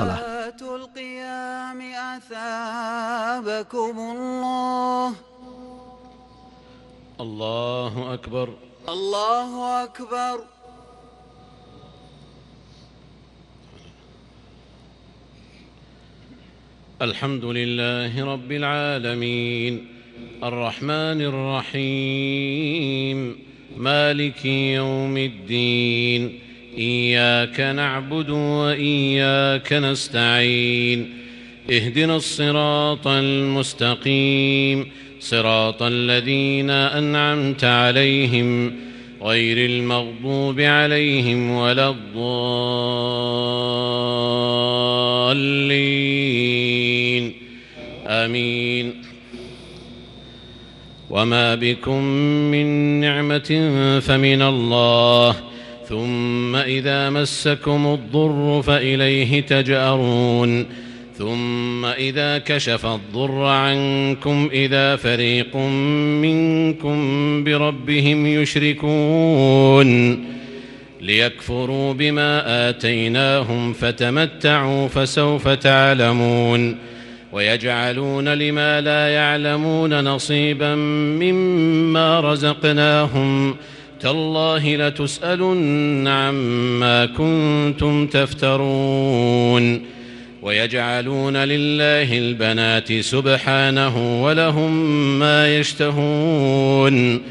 الصلاة. القيام أثابكم الله. الله أكبر. الله أكبر. الحمد لله رب العالمين. الرحمن الرحيم. مالك يوم الدين. إياك نعبد وإياك نستعين. اهدنا الصراط المستقيم. صراط الذين أنعمت عليهم. غير المغضوب عليهم ولا الضالين. آمين. وما بكم من نعمة فمن الله. ثم إذا مسكم الضر فإليه تجأرون ثم إذا كشف الضر عنكم إذا فريق منكم بربهم يشركون ليكفروا بما آتيناهم فتمتعوا فسوف تعلمون ويجعلون لما لا يعلمون نصيبا مما رزقناهم تالله لتسألن عما كنتم تفترون ويجعلون لله البنات سبحانه ولهم ما يشتهون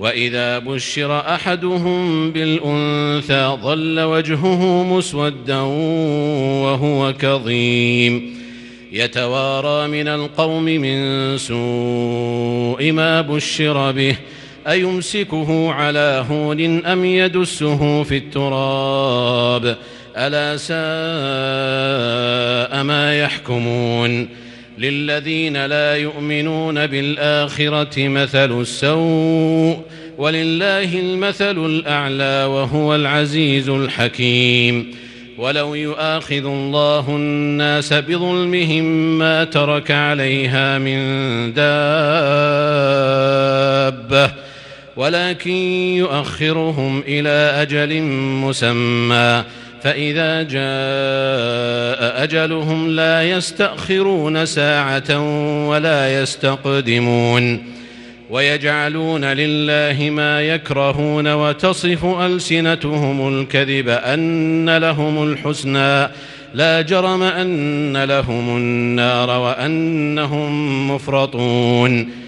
وإذا بشر أحدهم بالأنثى ظل وجهه مسودا وهو كظيم يتوارى من القوم من سوء ما بشر به أيمسكه على هون أم يدسه في التراب؟ ألا ساء ما يحكمون؟ للذين لا يؤمنون بالآخرة مثل السوء ولله المثل الأعلى وهو العزيز الحكيم. ولو يؤاخذ الله الناس بظلمهم ما ترك عليها من دابة ولكن يؤخرهم إلى أجل مسمى. فإذا جاء أجلهم لا يستأخرون ساعة ولا يستقدمون. ويجعلون لله ما يكرهون وتصف ألسنتهم الكذب أن لهم الحسنى. لا جرم أن لهم النار وأنهم مفرطون.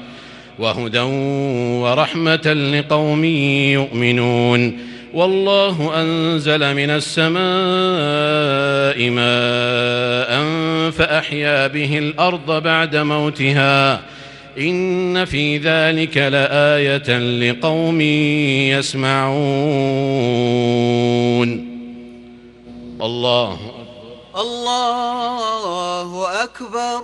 وهدى ورحمة لقوم يؤمنون والله أنزل من السماء ماء فأحيا به الأرض بعد موتها إن في ذلك لآية لقوم يسمعون الله الله أكبر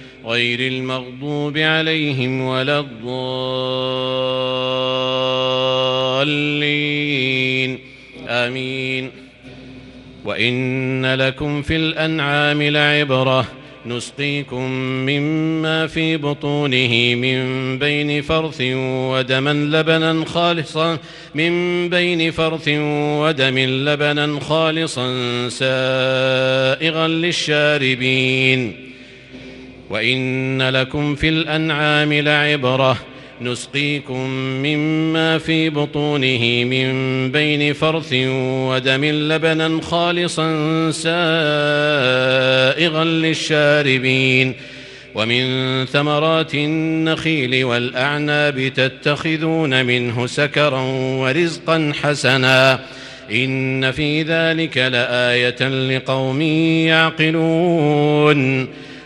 غير المغضوب عليهم ولا الضالين. آمين. وإن لكم في الأنعام لعبرة نسقيكم مما في بطونه من بين فرث ودما لبنا خالصا من بين فرث ودم لبنا خالصا سائغا للشاربين. وإن لكم في الأنعام لعبرة نسقيكم مما في بطونه من بين فرث ودم لبنا خالصا سائغا للشاربين ومن ثمرات النخيل والأعناب تتخذون منه سكرا ورزقا حسنا إن في ذلك لآية لقوم يعقلون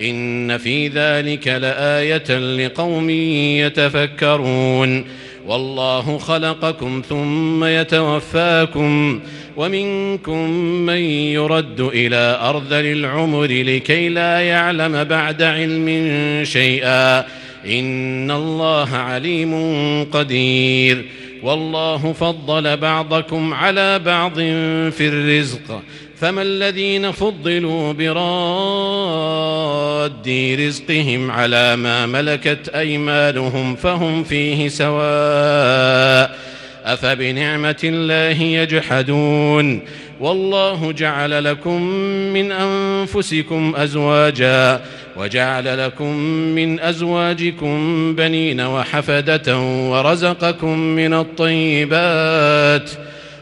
إن في ذلك لآية لقوم يتفكرون. والله خلقكم ثم يتوفاكم ومنكم من يرد إلى أرذل العمر لكي لا يعلم بعد علم شيئا. إن الله عليم قدير. والله فضل بعضكم على بعض في الرزق فما الذين فضلوا براد رزقهم على ما ملكت أيمانهم فهم فيه سواء أفبنعمة الله يجحدون والله جعل لكم من أنفسكم أزواجا وجعل لكم من أزواجكم بنين وحفدة ورزقكم من الطيبات ۖ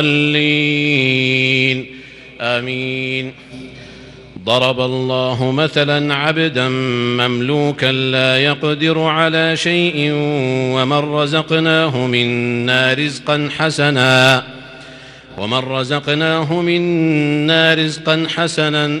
الضالين آمين. ضرب الله مثلا عبدا مملوكا لا يقدر على شيء ومن رزقناه منا رزقا حسنا. ومن رزقناه منا رزقا حسنا.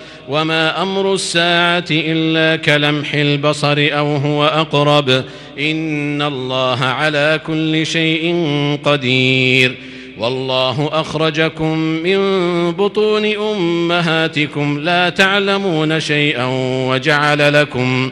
وما أمر الساعة الا كلمح البصر أو هو اقرب ان الله على كل شيء قدير والله اخرجكم من بطون امهاتكم لا تعلمون شيئا وجعل لكم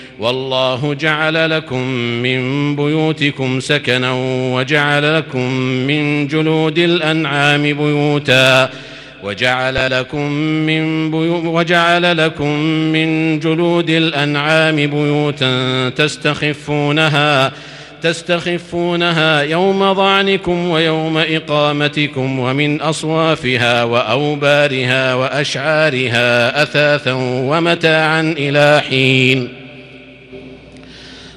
والله جعل لكم من بيوتكم سكنا وجعل لكم من جلود الأنعام بيوتا وجعل لكم من وجعل لكم من جلود الأنعام بيوتا تستخفونها تستخفونها يوم ظعنكم ويوم إقامتكم ومن أصوافها وأوبارها وأشعارها أثاثا ومتاعا إلى حين.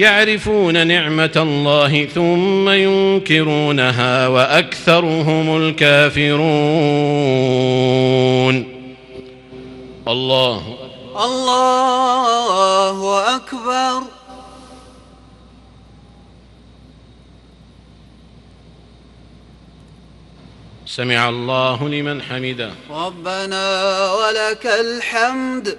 يعرفون نعمة الله ثم ينكرونها وأكثرهم الكافرون. الله الله أكبر. سمع الله لمن حمده. ربنا ولك الحمد.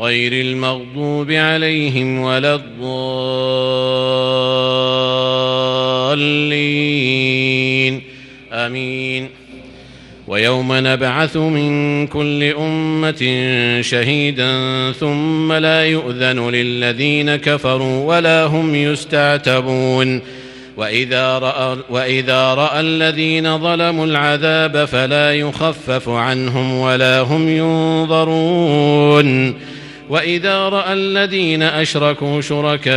غير المغضوب عليهم ولا الضالين. آمين. ويوم نبعث من كل أمة شهيدا ثم لا يؤذن للذين كفروا ولا هم يستعتبون. وإذا رأى, وإذا رأى الذين ظلموا العذاب فلا يخفف عنهم ولا هم ينظرون. وإذا رأى الذين أشركوا شركاءهم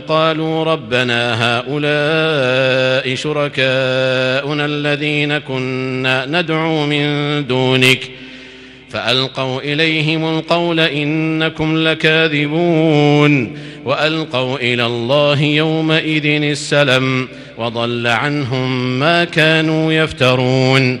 قالوا ربنا هؤلاء شركاؤنا الذين كنا ندعو من دونك فألقوا إليهم القول إنكم لكاذبون وألقوا إلى الله يومئذ السلم وضل عنهم ما كانوا يفترون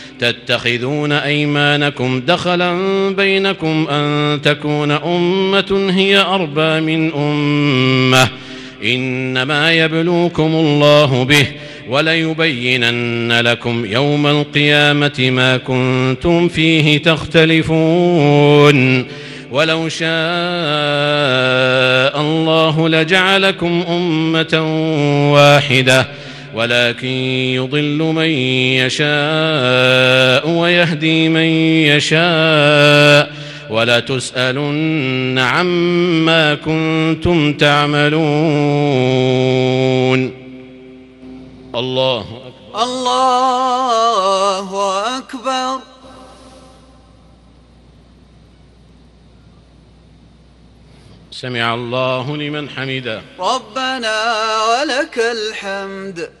تتخذون أيمانكم دخلا بينكم أن تكون أمة هي أربى من أمة. إنما يبلوكم الله به وليبينن لكم يوم القيامة ما كنتم فيه تختلفون. ولو شاء الله لجعلكم أمة واحدة. ولكن يضل من يشاء ويهدي من يشاء ولا تسألن عما كنتم تعملون. الله أكبر. الله أكبر. سمع الله لمن حمده. ربنا ولك الحمد.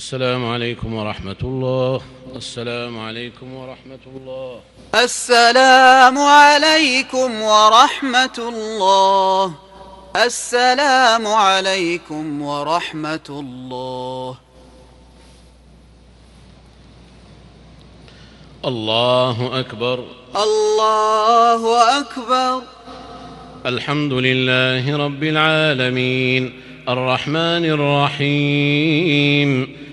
السلام عليكم ورحمة الله. السلام عليكم ورحمة الله. السلام عليكم ورحمة الله. السلام عليكم ورحمة الله. الله أكبر. الله أكبر. الحمد لله رب العالمين. الرحمن الرحيم.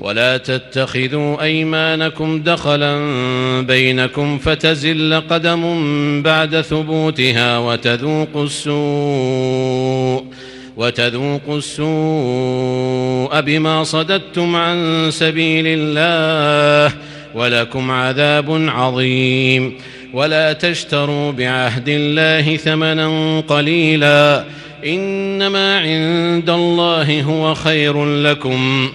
ولا تتخذوا أيمانكم دخلا بينكم فتزل قدم بعد ثبوتها وتذوقوا السوء وتذوقوا السوء بما صددتم عن سبيل الله ولكم عذاب عظيم ولا تشتروا بعهد الله ثمنا قليلا إنما عند الله هو خير لكم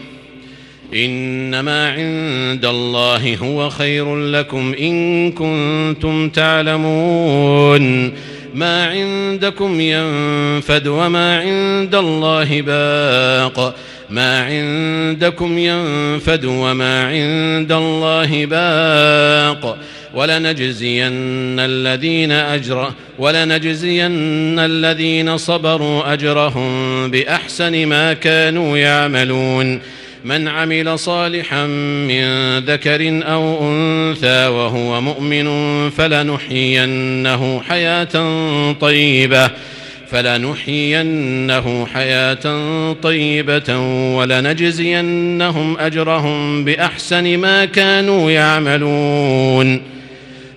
إنما عند الله هو خير لكم إن كنتم تعلمون. ما عندكم ينفد وما عند الله باق. ما عندكم ينفد وما عند الله باق. ولنجزين الذين أجر ولنجزين الذين صبروا أجرهم بأحسن ما كانوا يعملون. من عمل صالحا من ذكر أو أنثى وهو مؤمن فلنحيينه حياة طيبة فلنحيينه حياة طيبة ولنجزينهم أجرهم بأحسن ما كانوا يعملون.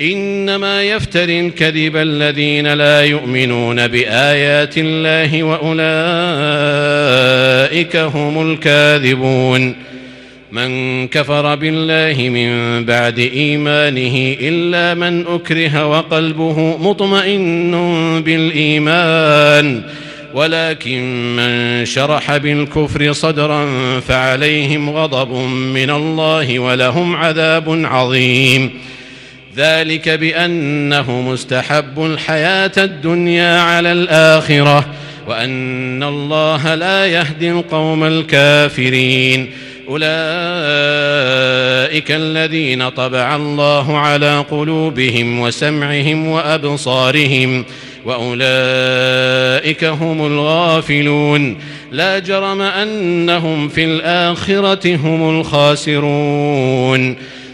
إنما يفتري الكذب الذين لا يؤمنون بآيات الله وأولئك هم الكاذبون. من كفر بالله من بعد إيمانه إلا من أكره وقلبه مطمئن بالإيمان. ولكن من شرح بالكفر صدرا فعليهم غضب من الله ولهم عذاب عظيم. ذلك بأنه مستحب الحياة الدنيا على الآخرة وأن الله لا يهدي القوم الكافرين. أولئك الذين طبع الله على قلوبهم وسمعهم وأبصارهم وأولئك هم الغافلون. لا جرم أنهم في الآخرة هم الخاسرون.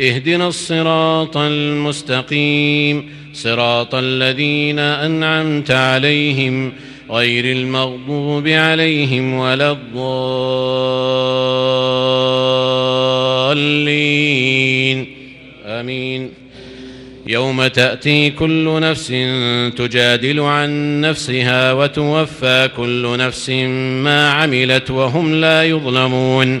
اهدنا الصراط المستقيم صراط الذين أنعمت عليهم غير المغضوب عليهم ولا الضالين. آمين. يوم تأتي كل نفس تجادل عن نفسها وتوفى كل نفس ما عملت وهم لا يظلمون.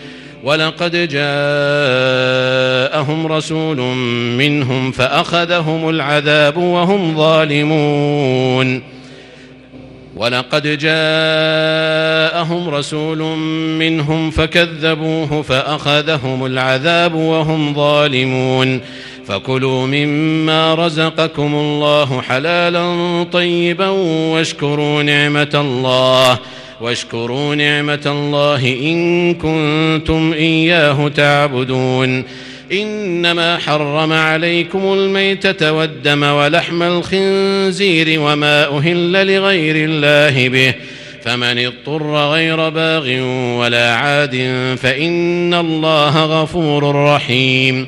ولقد جاءهم رسول منهم فأخذهم العذاب وهم ظالمون. ولقد جاءهم رسول منهم فكذبوه فأخذهم العذاب وهم ظالمون. فكلوا مما رزقكم الله حلالا طيبا واشكروا نعمة الله. واشكروا نعمة الله إن كنتم إياه تعبدون. إنما حرم عليكم الميتة والدم ولحم الخنزير وما أهل لغير الله به. فمن اضطر غير باغ ولا عاد فإن الله غفور رحيم.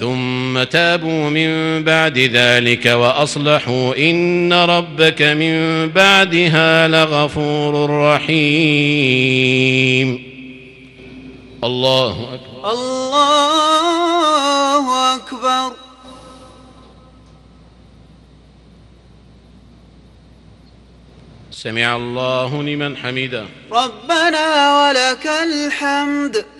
ثم تابوا من بعد ذلك وأصلحوا إن ربك من بعدها لغفور رحيم. الله أكبر. الله أكبر. سمع الله لمن حمده. ربنا ولك الحمد.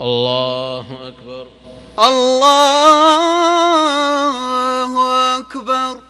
الله أكبر. الله أكبر.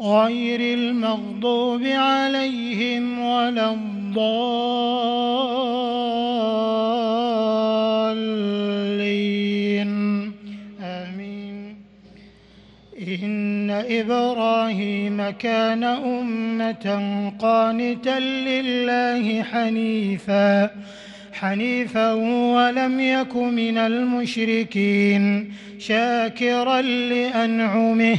غير المغضوب عليهم ولا الضالين. آمين. إن إبراهيم كان أمة قانتا لله حنيفا حنيفا ولم يك من المشركين شاكرا لأنعمه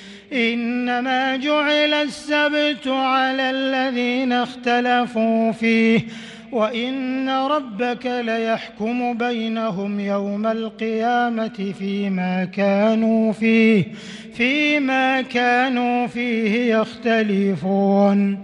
إنما جعل السبت على الذين اختلفوا فيه وإن ربك ليحكم بينهم يوم القيامة فيما كانوا فيه فيما كانوا فيه يختلفون.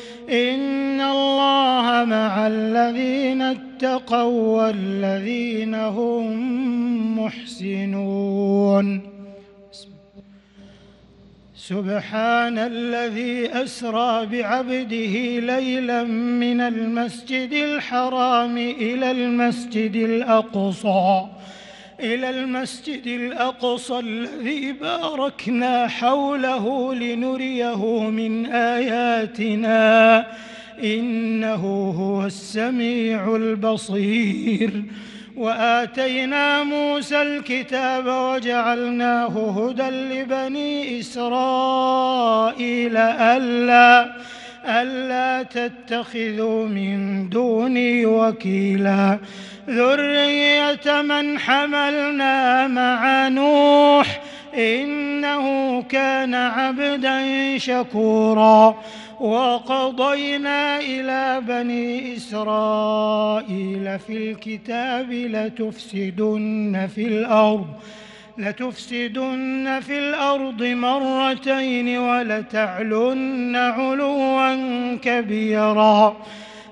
إن الله مع الذين اتقوا والذين هم محسنون. سبحان الذي أسرى بعبده ليلا من المسجد الحرام إلى المسجد الأقصى. إلى المسجد الأقصى الذي باركنا حوله لنريه من آياتنا. إنه هو السميع البصير. وآتينا موسى الكتاب وجعلناه هدى لبني إسرائيل ألا ألا تتخذوا من دوني وكيلا. ذرية من حملنا مع نوح إنه كان عبدا شكورا وقضينا إلى بني إسرائيل في الكتاب لتفسدن في الأرض لتفسدن في الأرض مرتين ولتعلن علوا كبيرا.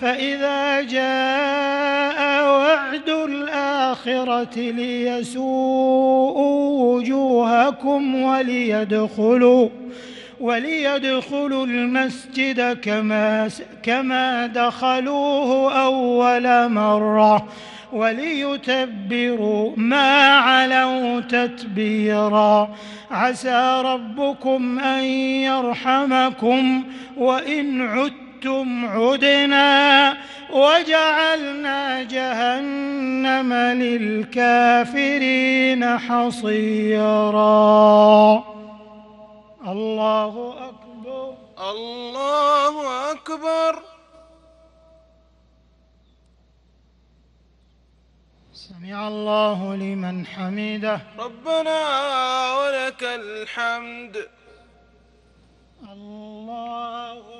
فإذا جاء وعد الآخرة ليسوءوا وجوهكم وليدخلوا وليدخلوا المسجد كما كما دخلوه أول مرة وليتبروا ما علوا تتبيرا. عسى ربكم أن يرحمكم وإن عدتم عدنا وجعلنا جهنم للكافرين حصيرا. الله أكبر. الله أكبر. سمع الله لمن حمده. ربنا ولك الحمد. الله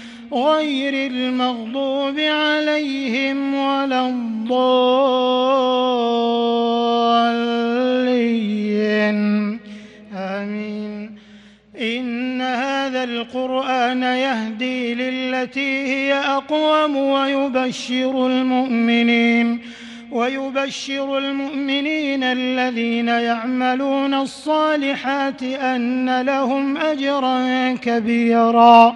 غير المغضوب عليهم ولا الضالين. آمين. إن هذا القرآن يهدي للتي هي أقوم ويبشر المؤمنين ويبشر المؤمنين الذين يعملون الصالحات أن لهم أجرا كبيرا.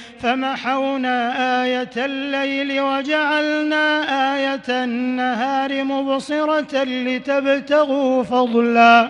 فمحونا آية الليل وجعلنا آية النهار مبصرة لتبتغوا فضلا.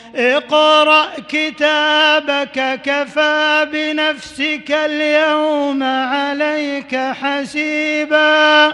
اقرأ كتابك كفى بنفسك اليوم عليك حسيبا.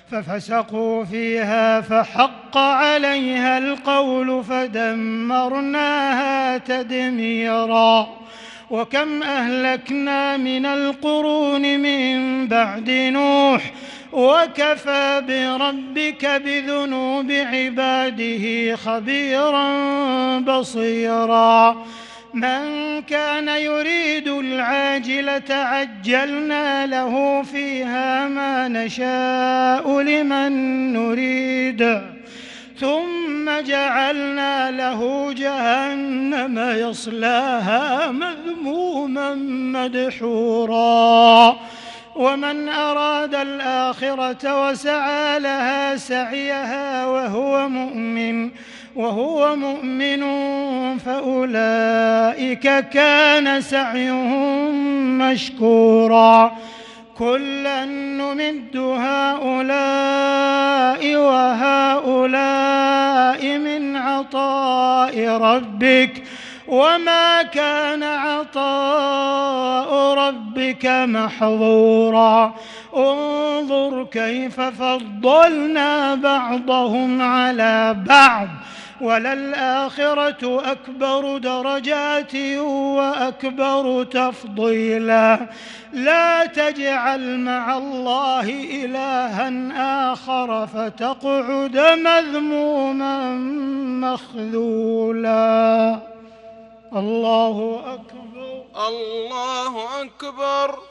ففسقوا فيها فحق عليها القول فدمرناها تدميرا. وكم أهلكنا من القرون من بعد نوح وكفى بربك بذنوب عباده خبيرا بصيرا. من كان يريد العاجلة عجلنا له فيها ما نشاء لمن نريد. ثم جعلنا له جهنم يصلاها مذموما مدحورا. ومن أراد الآخرة وسعى لها سعيها وهو مؤمن. وهو مؤمن فأولئك كان سعيهم مشكورا. كلا نمد هؤلاء وهؤلاء من عطاء ربك. وما كان عطاء ربك محظورا. انظر كيف فضلنا بعضهم على بعض. وللآخرة أكبر درجات وأكبر تفضيلا. لا تجعل مع الله إلها آخر فتقعد مذموما مخذولا. الله أكبر. الله أكبر.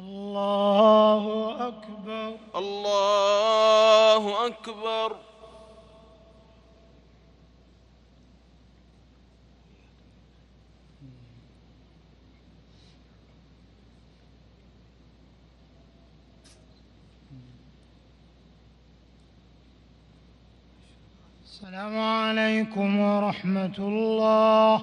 الله أكبر الله أكبر السلام عليكم ورحمة الله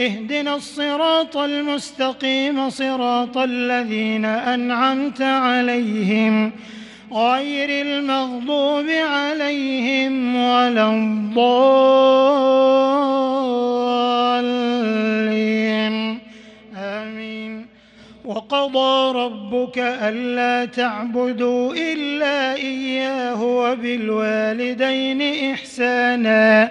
اهدنا الصراط المستقيم صراط الذين أنعمت عليهم غير المغضوب عليهم ولا الضالين. آمين. وقضى ربك ألا تعبدوا إلا إياه وبالوالدين إحسانا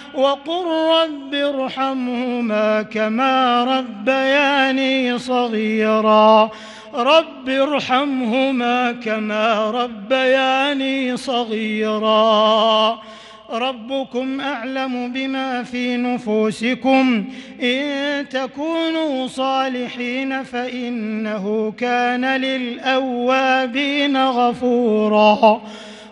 وقل رب ارحمهما كما ربياني صغيرا. رب ارحمهما كما ربياني صغيرا. ربكم أعلم بما في نفوسكم. إن تكونوا صالحين فإنه كان للأوابين غفورا.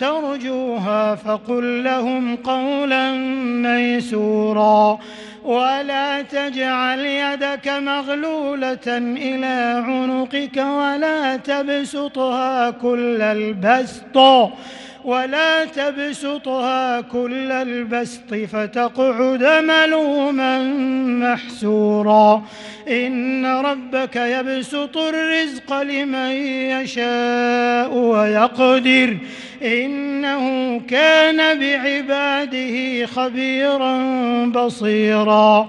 ترجوها فقل لهم قولا ميسورا ولا تجعل يدك مغلولة إلى عنقك ولا تبسطها كل البسط ولا تبسطها كل البسط فتقعد ملوما محسورا. إن ربك يبسط الرزق لمن يشاء ويقدر. إنه كان بعباده خبيرا بصيرا.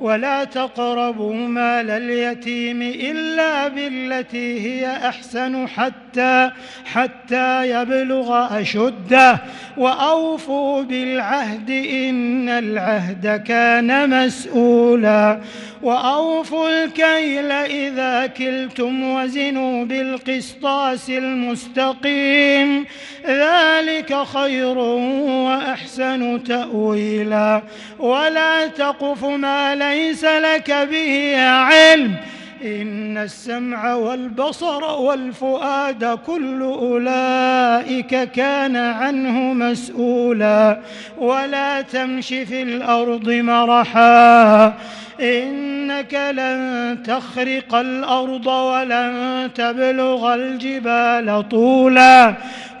ولا تقربوا مال اليتيم إلا بالتي هي أحسن حتى حتى يبلغ أشده. وأوفوا بالعهد إن العهد كان مسؤولا. وأوفوا الكيل إذا كلتم وزنوا بالقسطاس المستقيم. ذلك خير وأحسن تأويلا. ولا تقف ما ليس لك به علم. إن السمع والبصر والفؤاد كل أولئك كان عنه مسؤولا. ولا تمش في الأرض مرحا. إنك لن تخرق الأرض ولن تبلغ الجبال طولا.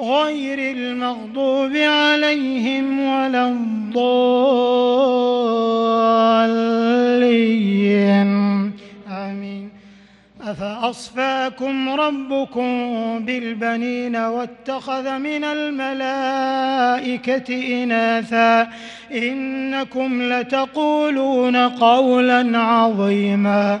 غير المغضوب عليهم ولا الضالين. آمين. أفأصفاكم ربكم بالبنين واتخذ من الملائكة إناثا؟ إنكم لتقولون قولا عظيما.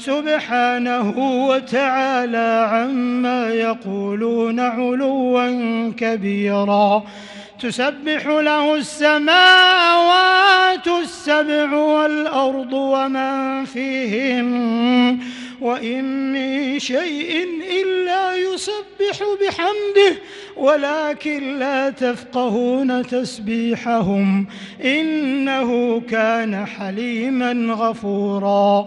سبحانه وتعالى عما يقولون علوا كبيرا. تسبح له السماوات السبع والأرض ومن فيهن وإن من شيء إلا يسبح بحمده ولكن لا تفقهون تسبيحهم إنه كان حليما غفورا.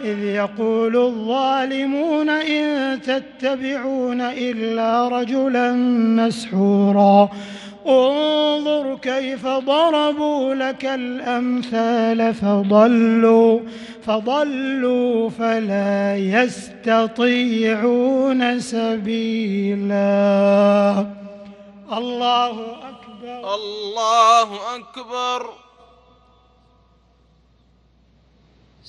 إذ يقول الظالمون إن تتبعون إلا رجلا مسحورا. انظر كيف ضربوا لك الأمثال فضلوا فضلوا فلا يستطيعون سبيلا. الله أكبر. الله أكبر.